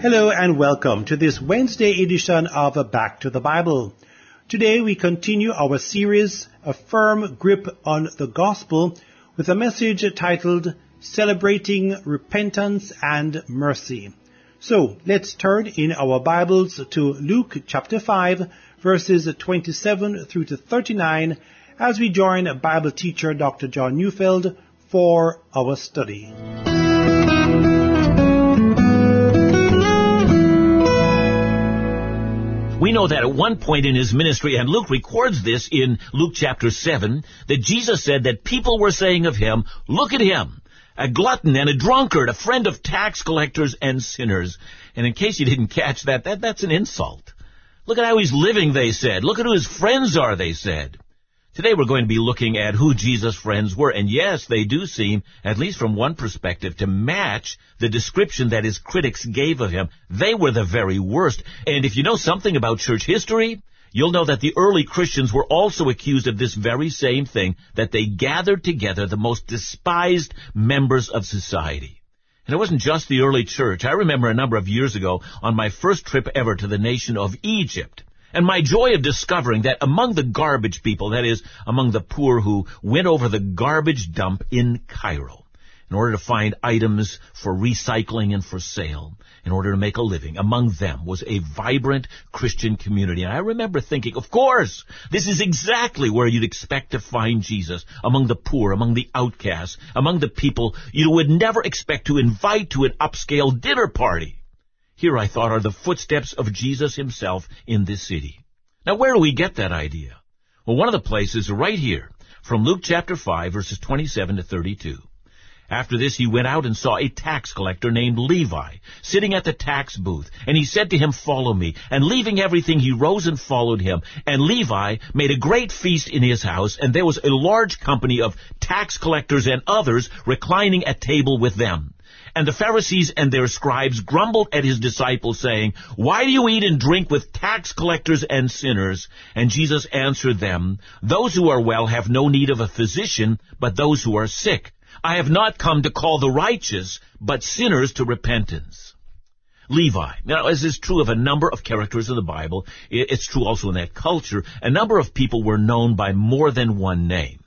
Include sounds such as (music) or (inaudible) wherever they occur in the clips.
Hello and welcome to this Wednesday edition of Back to the Bible. Today we continue our series, A Firm Grip on the Gospel, with a message titled Celebrating Repentance and Mercy. So let's turn in our Bibles to Luke chapter 5 verses 27 through to 39 as we join Bible teacher Dr. John Neufeld for our study. We know that at one point in his ministry, and Luke records this in Luke chapter 7, that Jesus said that people were saying of him, look at him, a glutton and a drunkard, a friend of tax collectors and sinners. And in case you didn't catch that, that that's an insult. Look at how he's living, they said. Look at who his friends are, they said. Today we're going to be looking at who Jesus' friends were, and yes, they do seem, at least from one perspective, to match the description that his critics gave of him. They were the very worst. And if you know something about church history, you'll know that the early Christians were also accused of this very same thing, that they gathered together the most despised members of society. And it wasn't just the early church. I remember a number of years ago on my first trip ever to the nation of Egypt, and my joy of discovering that among the garbage people, that is, among the poor who went over the garbage dump in Cairo, in order to find items for recycling and for sale, in order to make a living, among them was a vibrant Christian community. And I remember thinking, of course, this is exactly where you'd expect to find Jesus, among the poor, among the outcasts, among the people you would never expect to invite to an upscale dinner party. Here, I thought, are the footsteps of Jesus himself in this city. Now, where do we get that idea? Well, one of the places right here, from Luke chapter 5, verses 27 to 32. After this he went out and saw a tax collector named Levi sitting at the tax booth. And he said to him, Follow me. And leaving everything, he rose and followed him. And Levi made a great feast in his house, and there was a large company of tax collectors and others reclining at table with them. And the Pharisees and their scribes grumbled at his disciples, saying, Why do you eat and drink with tax collectors and sinners? And Jesus answered them, Those who are well have no need of a physician, but those who are sick. I have not come to call the righteous, but sinners to repentance. Levi. Now, as is true of a number of characters in the Bible, it's true also in that culture, a number of people were known by more than one name.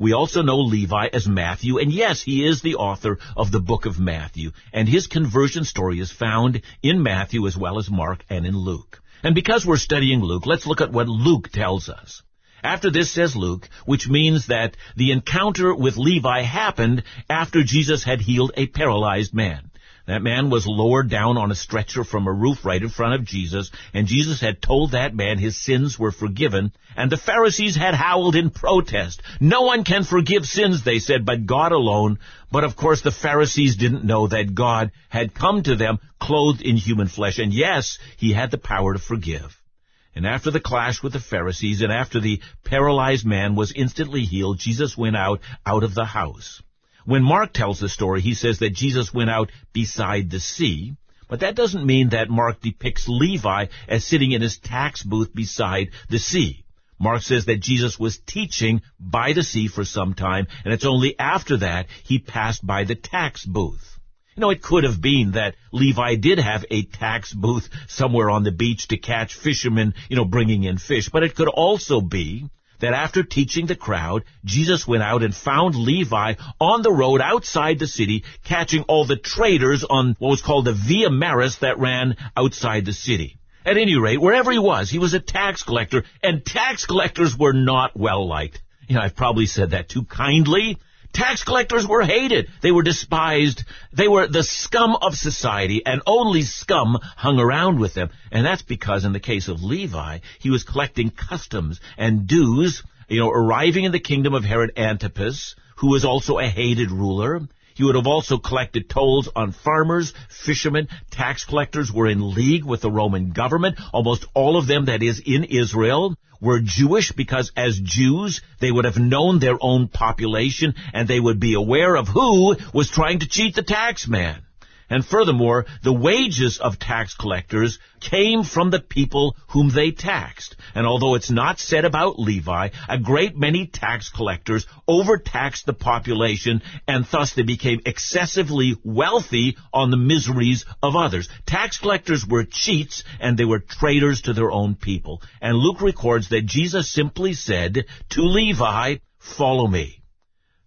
We also know Levi as Matthew, and yes, he is the author of the book of Matthew, and his conversion story is found in Matthew as well as Mark and in Luke. And because we're studying Luke, let's look at what Luke tells us. After this, says Luke, which means that the encounter with Levi happened after Jesus had healed a paralyzed man. That man was lowered down on a stretcher from a roof right in front of Jesus, and Jesus had told that man his sins were forgiven, and the Pharisees had howled in protest. No one can forgive sins, they said, but God alone. But of course the Pharisees didn't know that God had come to them clothed in human flesh, and yes, he had the power to forgive. And after the clash with the Pharisees, and after the paralyzed man was instantly healed, Jesus went out, out of the house. When Mark tells the story, he says that Jesus went out beside the sea, but that doesn't mean that Mark depicts Levi as sitting in his tax booth beside the sea. Mark says that Jesus was teaching by the sea for some time, and it's only after that he passed by the tax booth. You know, it could have been that Levi did have a tax booth somewhere on the beach to catch fishermen, you know, bringing in fish, but it could also be that after teaching the crowd, Jesus went out and found Levi on the road outside the city, catching all the traders on what was called the Via Maris that ran outside the city. At any rate, wherever he was, he was a tax collector, and tax collectors were not well liked. You know, I've probably said that too kindly, Tax collectors were hated. They were despised. They were the scum of society, and only scum hung around with them. And that's because in the case of Levi, he was collecting customs and dues, you know, arriving in the kingdom of Herod Antipas, who was also a hated ruler. He would have also collected tolls on farmers, fishermen, tax collectors were in league with the Roman government, almost all of them, that is, in Israel were Jewish because as Jews, they would have known their own population and they would be aware of who was trying to cheat the tax man. And furthermore, the wages of tax collectors came from the people whom they taxed. And although it's not said about Levi, a great many tax collectors overtaxed the population and thus they became excessively wealthy on the miseries of others. Tax collectors were cheats and they were traitors to their own people. And Luke records that Jesus simply said to Levi, follow me.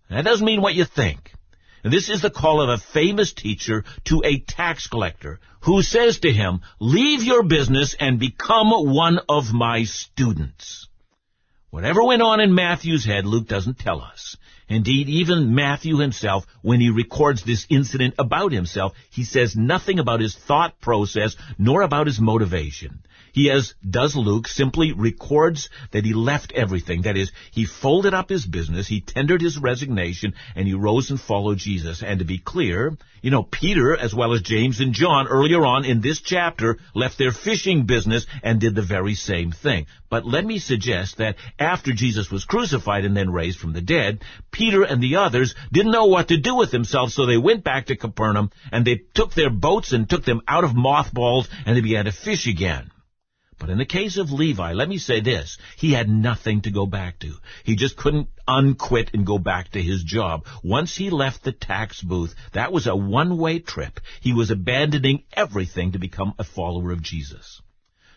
That doesn't mean what you think. This is the call of a famous teacher to a tax collector who says to him, leave your business and become one of my students. Whatever went on in Matthew's head, Luke doesn't tell us. Indeed, even Matthew himself, when he records this incident about himself, he says nothing about his thought process nor about his motivation. He, as does Luke, simply records that he left everything. That is, he folded up his business, he tendered his resignation, and he rose and followed Jesus. And to be clear, you know, Peter, as well as James and John, earlier on in this chapter, left their fishing business and did the very same thing. But let me suggest that after Jesus was crucified and then raised from the dead, Peter and the others didn't know what to do with themselves, so they went back to Capernaum and they took their boats and took them out of mothballs and they began to fish again. But in the case of Levi, let me say this. He had nothing to go back to. He just couldn't unquit and go back to his job. Once he left the tax booth, that was a one-way trip. He was abandoning everything to become a follower of Jesus.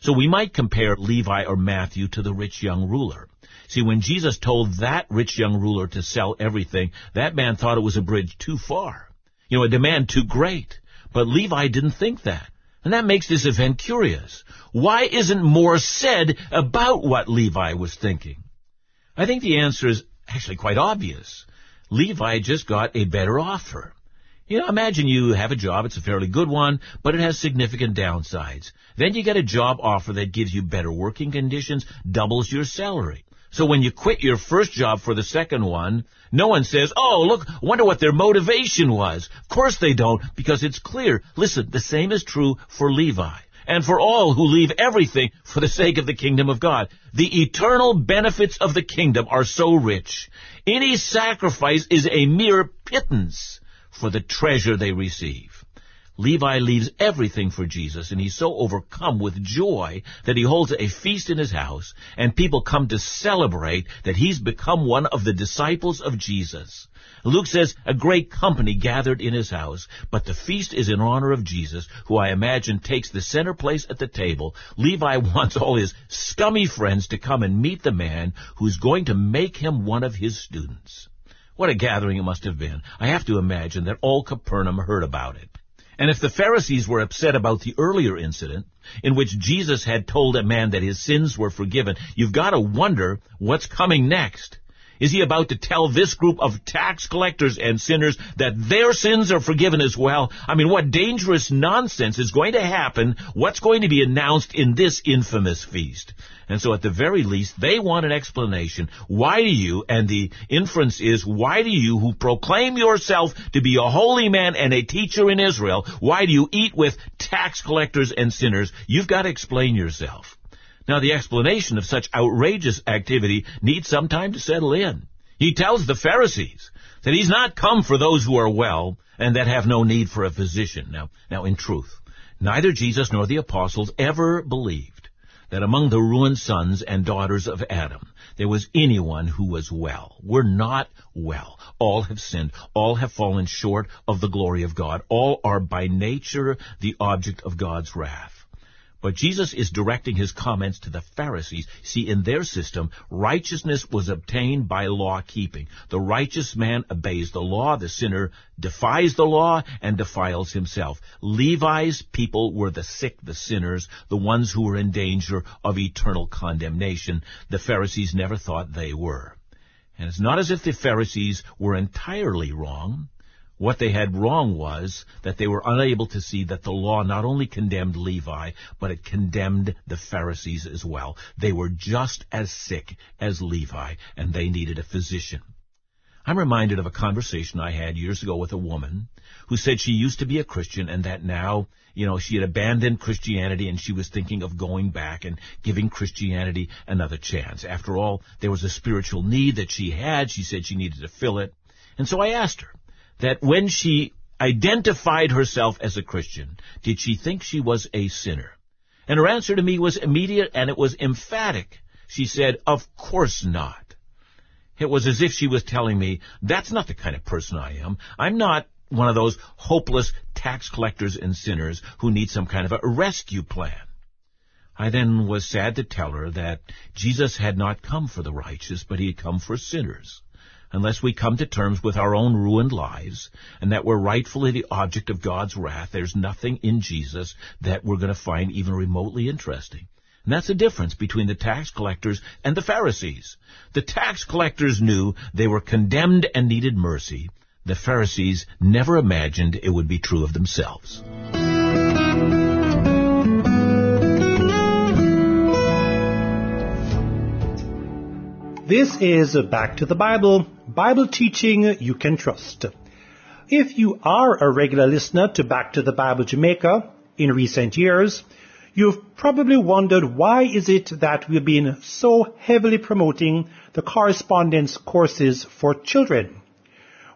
So we might compare Levi or Matthew to the rich young ruler. See, when Jesus told that rich young ruler to sell everything, that man thought it was a bridge too far. You know, a demand too great. But Levi didn't think that. And that makes this event curious. Why isn't more said about what Levi was thinking? I think the answer is actually quite obvious. Levi just got a better offer. You know, imagine you have a job, it's a fairly good one, but it has significant downsides. Then you get a job offer that gives you better working conditions, doubles your salary. So when you quit your first job for the second one, no one says, oh, look, wonder what their motivation was. Of course they don't, because it's clear. Listen, the same is true for Levi and for all who leave everything for the sake of the kingdom of God. The eternal benefits of the kingdom are so rich. Any sacrifice is a mere pittance for the treasure they receive. Levi leaves everything for Jesus, and he's so overcome with joy that he holds a feast in his house, and people come to celebrate that he's become one of the disciples of Jesus. Luke says a great company gathered in his house, but the feast is in honor of Jesus, who I imagine takes the center place at the table. Levi (laughs) wants all his scummy friends to come and meet the man who's going to make him one of his students. What a gathering it must have been. I have to imagine that all Capernaum heard about it. And if the Pharisees were upset about the earlier incident, in which Jesus had told a man that his sins were forgiven, you've got to wonder what's coming next. Is he about to tell this group of tax collectors and sinners that their sins are forgiven as well? I mean, what dangerous nonsense is going to happen? What's going to be announced in this infamous feast? And so at the very least, they want an explanation. Why do you, and the inference is, why do you who proclaim yourself to be a holy man and a teacher in Israel, why do you eat with tax collectors and sinners? You've got to explain yourself. Now the explanation of such outrageous activity needs some time to settle in. He tells the Pharisees that he's not come for those who are well and that have no need for a physician. Now, now in truth, neither Jesus nor the apostles ever believed that among the ruined sons and daughters of Adam there was anyone who was well. We're not well. All have sinned. All have fallen short of the glory of God. All are by nature the object of God's wrath. But Jesus is directing his comments to the Pharisees. See, in their system, righteousness was obtained by law keeping. The righteous man obeys the law, the sinner defies the law and defiles himself. Levi's people were the sick, the sinners, the ones who were in danger of eternal condemnation. The Pharisees never thought they were. And it's not as if the Pharisees were entirely wrong. What they had wrong was that they were unable to see that the law not only condemned Levi, but it condemned the Pharisees as well. They were just as sick as Levi, and they needed a physician. I'm reminded of a conversation I had years ago with a woman who said she used to be a Christian and that now, you know, she had abandoned Christianity and she was thinking of going back and giving Christianity another chance. After all, there was a spiritual need that she had. She said she needed to fill it. And so I asked her, that when she identified herself as a Christian, did she think she was a sinner? And her answer to me was immediate and it was emphatic. She said, of course not. It was as if she was telling me, that's not the kind of person I am. I'm not one of those hopeless tax collectors and sinners who need some kind of a rescue plan. I then was sad to tell her that Jesus had not come for the righteous, but he had come for sinners. Unless we come to terms with our own ruined lives, and that we're rightfully the object of God's wrath, there's nothing in Jesus that we're going to find even remotely interesting. And that's the difference between the tax collectors and the Pharisees. The tax collectors knew they were condemned and needed mercy. The Pharisees never imagined it would be true of themselves. This is Back to the Bible, Bible teaching you can trust. If you are a regular listener to Back to the Bible Jamaica in recent years, you've probably wondered why is it that we've been so heavily promoting the correspondence courses for children.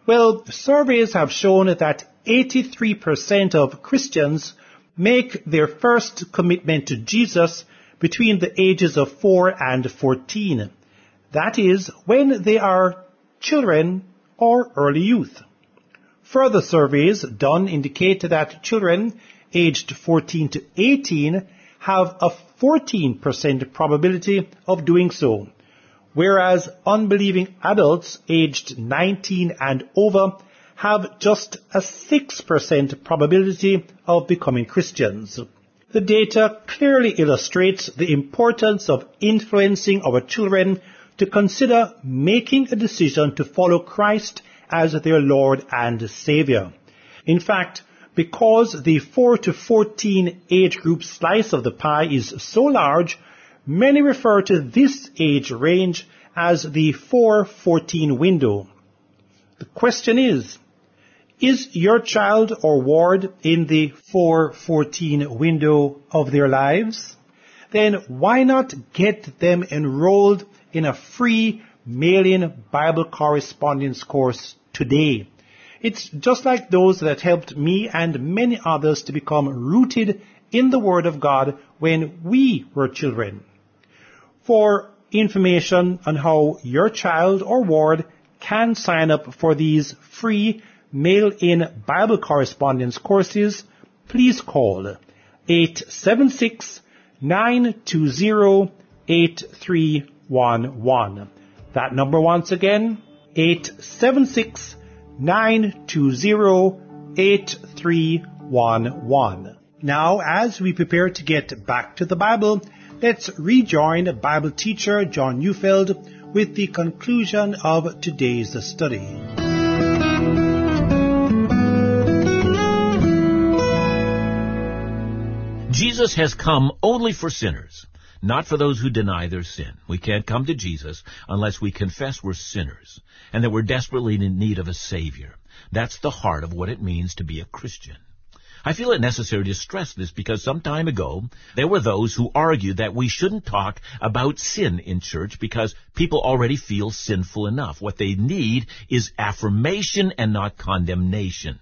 Well, surveys have shown that 83% of Christians make their first commitment to Jesus between the ages of 4 and 14. That is, when they are children or early youth. Further surveys done indicate that children aged 14 to 18 have a 14% probability of doing so, whereas unbelieving adults aged 19 and over have just a 6% probability of becoming Christians. The data clearly illustrates the importance of influencing our children to consider making a decision to follow Christ as their Lord and Savior. In fact, because the 4 to 14 age group slice of the pie is so large, many refer to this age range as the 4-14 window. The question is, is your child or ward in the 4-14 window of their lives? Then why not get them enrolled in a free mail-in Bible correspondence course today. It's just like those that helped me and many others to become rooted in the Word of God when we were children. For information on how your child or ward can sign up for these free mail-in Bible correspondence courses, please call 876 920 8311. That number once again, 876 920 8311. Now, as we prepare to get back to the Bible, let's rejoin Bible teacher John Neufeld with the conclusion of today's study. Jesus has come only for sinners not for those who deny their sin. We can't come to Jesus unless we confess we're sinners and that we're desperately in need of a Savior. That's the heart of what it means to be a Christian. I feel it necessary to stress this because some time ago there were those who argued that we shouldn't talk about sin in church because people already feel sinful enough. What they need is affirmation and not condemnation.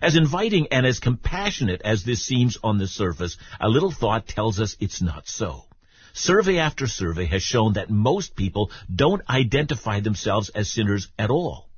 As inviting and as compassionate as this seems on the surface, a little thought tells us it's not so. Survey after survey has shown that most people don't identify themselves as sinners at all.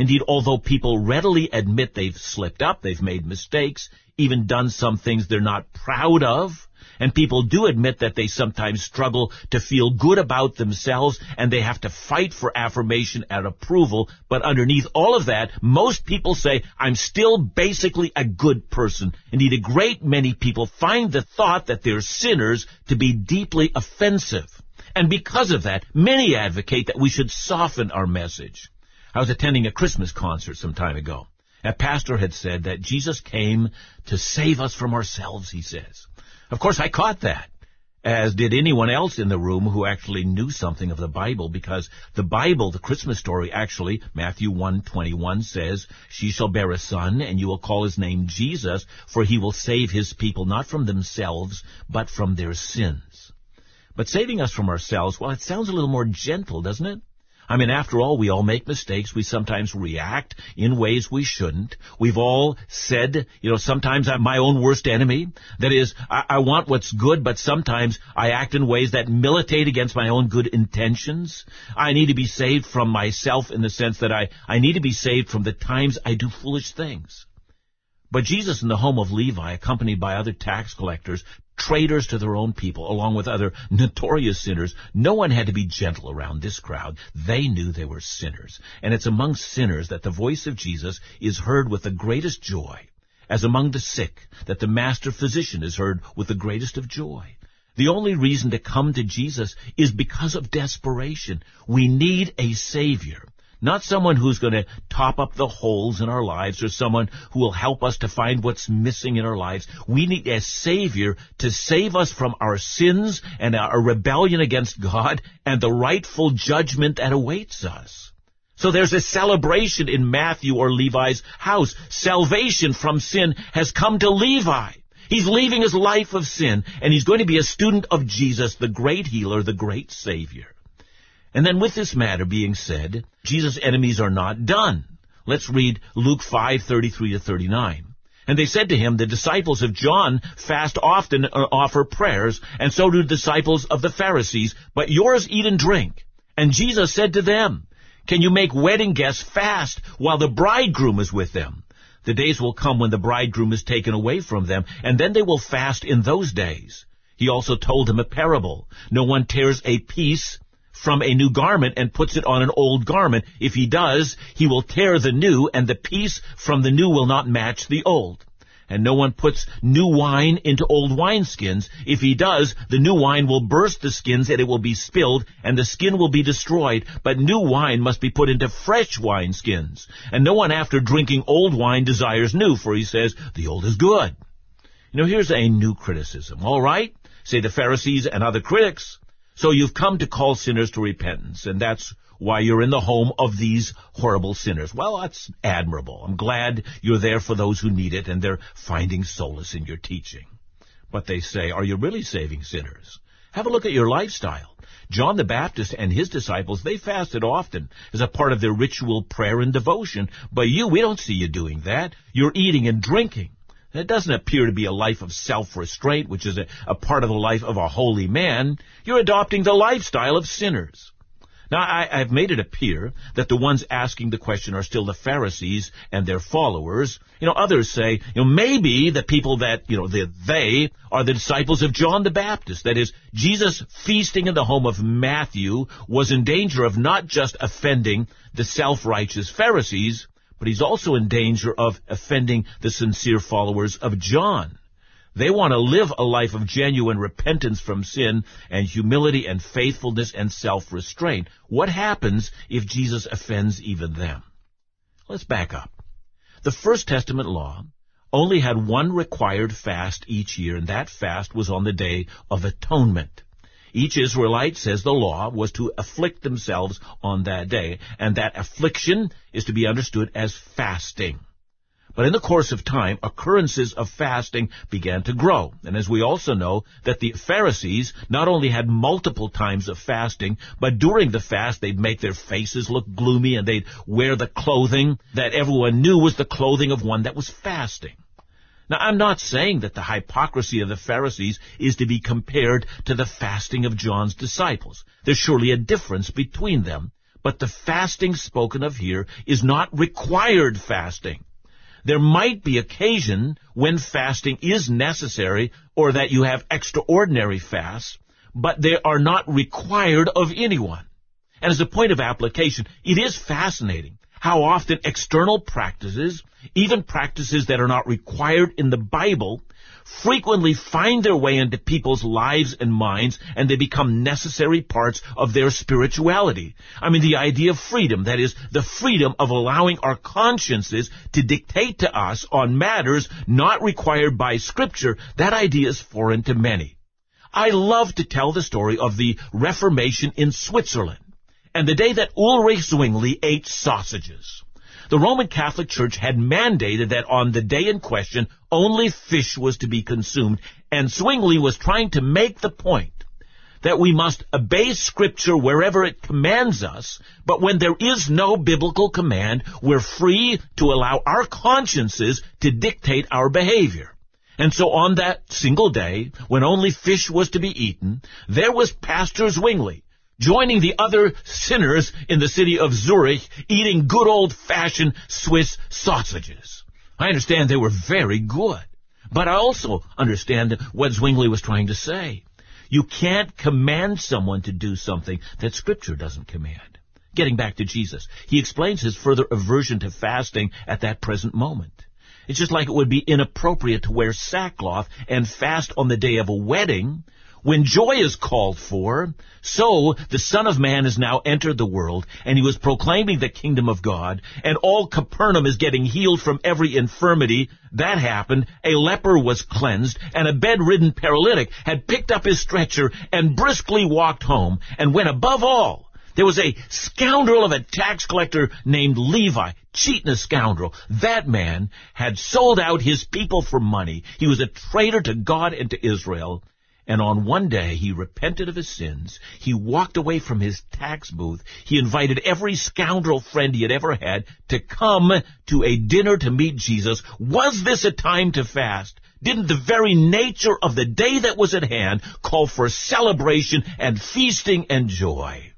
Indeed, although people readily admit they've slipped up, they've made mistakes, even done some things they're not proud of, and people do admit that they sometimes struggle to feel good about themselves and they have to fight for affirmation and approval. But underneath all of that, most people say, I'm still basically a good person. Indeed, a great many people find the thought that they're sinners to be deeply offensive. And because of that, many advocate that we should soften our message. I was attending a Christmas concert some time ago. A pastor had said that Jesus came to save us from ourselves, he says. Of course, I caught that, as did anyone else in the room who actually knew something of the Bible, because the Bible, the Christmas story, actually, Matthew 1:21 says, "She shall bear a son, and you will call his name Jesus, for he will save his people not from themselves, but from their sins." But saving us from ourselves, well, it sounds a little more gentle, doesn't it? I mean, after all, we all make mistakes. We sometimes react in ways we shouldn't. We've all said, you know, sometimes I'm my own worst enemy. That is, I, I want what's good, but sometimes I act in ways that militate against my own good intentions. I need to be saved from myself in the sense that I, I need to be saved from the times I do foolish things. But Jesus in the home of Levi, accompanied by other tax collectors, traitors to their own people, along with other notorious sinners, no one had to be gentle around this crowd. They knew they were sinners. And it's among sinners that the voice of Jesus is heard with the greatest joy, as among the sick that the master physician is heard with the greatest of joy. The only reason to come to Jesus is because of desperation. We need a Savior. Not someone who's going to top up the holes in our lives or someone who will help us to find what's missing in our lives. We need a Savior to save us from our sins and our rebellion against God and the rightful judgment that awaits us. So there's a celebration in Matthew or Levi's house. Salvation from sin has come to Levi. He's leaving his life of sin, and he's going to be a student of Jesus, the great healer, the great Savior. And then with this matter being said, Jesus' enemies are not done. Let's read Luke 5:33 to 39. And they said to him, the disciples of John fast often or offer prayers, and so do the disciples of the Pharisees, but yours eat and drink. And Jesus said to them, Can you make wedding guests fast while the bridegroom is with them? The days will come when the bridegroom is taken away from them, and then they will fast in those days. He also told them a parable. No one tears a piece from a new garment and puts it on an old garment. If he does, he will tear the new, and the piece from the new will not match the old. And no one puts new wine into old wineskins. If he does, the new wine will burst the skins and it will be spilled, and the skin will be destroyed. But new wine must be put into fresh wineskins. And no one after drinking old wine desires new, for he says, the old is good. You know, here's a new criticism. All right, say the Pharisees and other critics. So you've come to call sinners to repentance, and that's why you're in the home of these horrible sinners. Well, that's admirable. I'm glad you're there for those who need it, and they're finding solace in your teaching. But they say, are you really saving sinners? Have a look at your lifestyle. John the Baptist and his disciples, they fasted often as a part of their ritual prayer and devotion. But you, we don't see you doing that. You're eating and drinking. It doesn't appear to be a life of self-restraint, which is a, a, part of the life of a holy man. You're adopting the lifestyle of sinners. Now, I, have made it appear that the ones asking the question are still the Pharisees and their followers. You know, others say, you know, maybe the people that, you know, the, they are the disciples of John the Baptist. That is, Jesus feasting in the home of Matthew was in danger of not just offending the self-righteous Pharisees, but he's also in danger of offending the sincere followers of John. They want to live a life of genuine repentance from sin and humility and faithfulness and self-restraint. What happens if Jesus offends even them? Let's back up. The First Testament law only had one required fast each year, and that fast was on the Day of Atonement. Each Israelite, says the law, was to afflict themselves on that day, and that affliction is to be understood as fasting. But in the course of time, occurrences of fasting began to grow. And as we also know, that the Pharisees not only had multiple times of fasting, but during the fast they'd make their faces look gloomy and they'd wear the clothing that everyone knew was the clothing of one that was fasting. Now, I'm not saying that the hypocrisy of the Pharisees is to be compared to the fasting of John's disciples. There's surely a difference between them. But the fasting spoken of here is not required fasting. There might be occasion when fasting is necessary or that you have extraordinary fasts, but they are not required of anyone. And as a point of application, it is fascinating how often external practices, even practices that are not required in the Bible, frequently find their way into people's lives and minds and they become necessary parts of their spirituality. I mean, the idea of freedom, that is, the freedom of allowing our consciences to dictate to us on matters not required by Scripture, that idea is foreign to many. I love to tell the story of the Reformation in Switzerland and the day that Ulrich Zwingli ate sausages. The Roman Catholic Church had mandated that on the day in question, only fish was to be consumed, and Zwingli was trying to make the point that we must obey Scripture wherever it commands us, but when there is no biblical command, we're free to allow our consciences to dictate our behavior. And so on that single day, when only fish was to be eaten, there was Pastor Zwingli, joining the other sinners in the city of Zurich, eating good old-fashioned Swiss sausages. I understand they were very good. But I also understand what Zwingli was trying to say. You can't command someone to do something that Scripture doesn't command. Getting back to Jesus, he explains his further aversion to fasting at that present moment. It's just like it would be inappropriate to wear sackcloth and fast on the day of a wedding when joy is called for, so the Son of Man has now entered the world, and he was proclaiming the kingdom of God, and all Capernaum is getting healed from every infirmity. That happened. A leper was cleansed, and a bedridden paralytic had picked up his stretcher and briskly walked home, and when above all, there was a scoundrel of a tax collector named Levi, cheating a scoundrel. That man had sold out his people for money. He was a traitor to God and to Israel. And on one day he repented of his sins. He walked away from his tax booth. He invited every scoundrel friend he had ever had to come to a dinner to meet Jesus. Was this a time to fast? Didn't the very nature of the day that was at hand call for celebration and feasting and joy?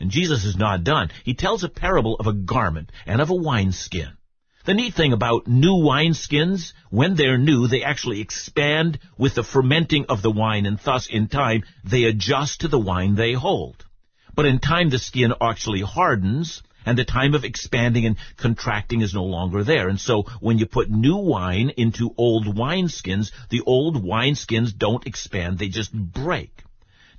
And Jesus is not done. He tells a parable of a garment and of a wineskin. The neat thing about new wineskins, when they're new, they actually expand with the fermenting of the wine, and thus, in time, they adjust to the wine they hold. But in time, the skin actually hardens, and the time of expanding and contracting is no longer there. And so, when you put new wine into old wineskins, the old wineskins don't expand, they just break.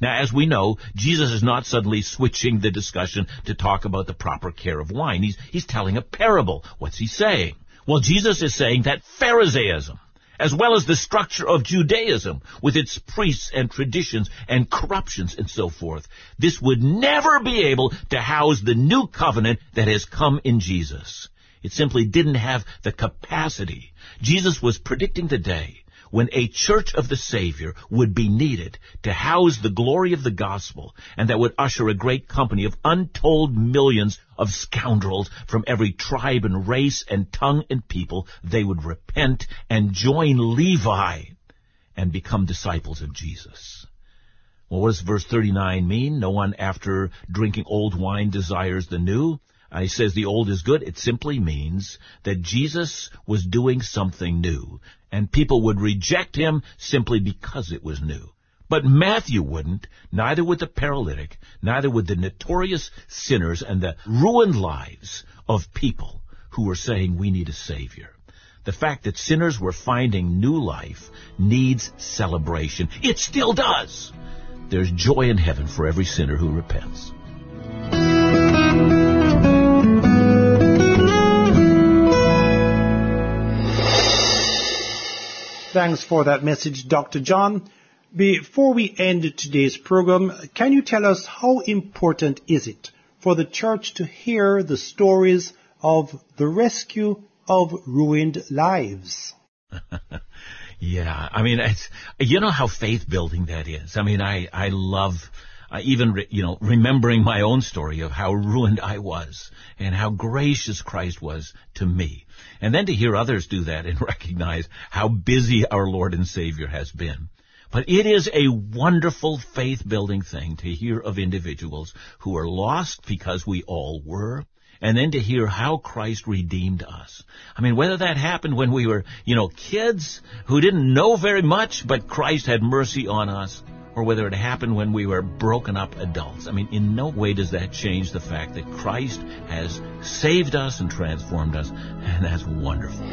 Now, as we know, Jesus is not suddenly switching the discussion to talk about the proper care of wine. He's, he's telling a parable. What's he saying? Well, Jesus is saying that Pharisaism, as well as the structure of Judaism, with its priests and traditions and corruptions and so forth, this would never be able to house the new covenant that has come in Jesus. It simply didn't have the capacity. Jesus was predicting the day when a church of the Savior would be needed to house the glory of the gospel and that would usher a great company of untold millions of scoundrels from every tribe and race and tongue and people, they would repent and join Levi and become disciples of Jesus. Well, what does verse 39 mean? No one after drinking old wine desires the new. Uh, he says the old is good. It simply means that Jesus was doing something new, and people would reject him simply because it was new. But Matthew wouldn't, neither would the paralytic, neither would the notorious sinners and the ruined lives of people who were saying we need a Savior. The fact that sinners were finding new life needs celebration. It still does. There's joy in heaven for every sinner who repents. Thanks for that message, Dr. John. Before we end today's program, can you tell us how important is it for the church to hear the stories of the rescue of ruined lives? (laughs) yeah, I mean, it's, you know how faith building that is. I mean, I, I love uh, even re, you know remembering my own story of how ruined I was and how gracious Christ was to me, and then to hear others do that and (laughs) recognize how busy our Lord and Savior has been. But it is a wonderful faith building thing to hear of individuals who are lost because we all were, and then to hear how Christ redeemed us. I mean, whether that happened when we were, you know, kids who didn't know very much, but Christ had mercy on us, or whether it happened when we were broken up adults. I mean, in no way does that change the fact that Christ has saved us and transformed us, and that's wonderful.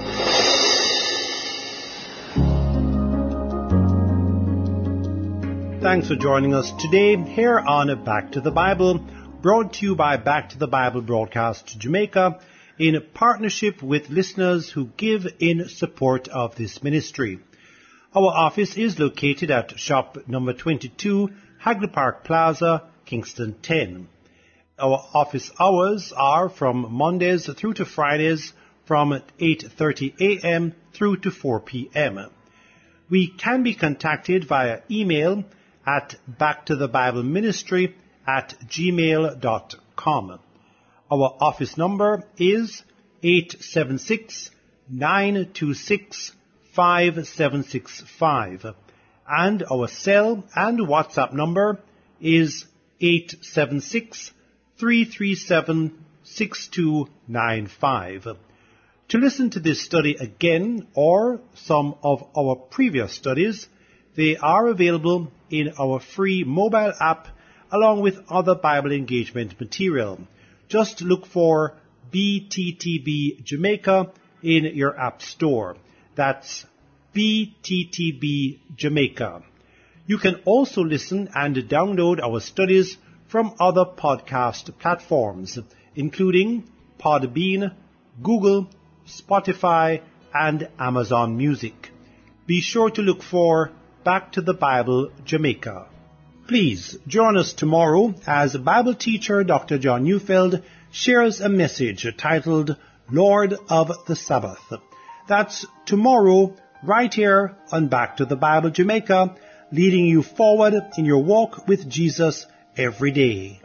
Thanks for joining us today here on Back to the Bible, brought to you by Back to the Bible Broadcast Jamaica in partnership with listeners who give in support of this ministry. Our office is located at shop number 22, Hagley Park Plaza, Kingston 10. Our office hours are from Mondays through to Fridays from 8.30 a.m. through to 4 p.m. We can be contacted via email at backtothebibleministry at gmail.com. Our office number is 876 926 5765 and our cell and WhatsApp number is 876 337 6295. To listen to this study again or some of our previous studies, they are available in our free mobile app along with other Bible engagement material. Just look for BTTB Jamaica in your app store. That's BTTB Jamaica. You can also listen and download our studies from other podcast platforms, including Podbean, Google, Spotify, and Amazon Music. Be sure to look for Back to the Bible Jamaica. Please join us tomorrow as Bible teacher Dr. John Neufeld shares a message titled Lord of the Sabbath. That's tomorrow right here on Back to the Bible Jamaica, leading you forward in your walk with Jesus every day.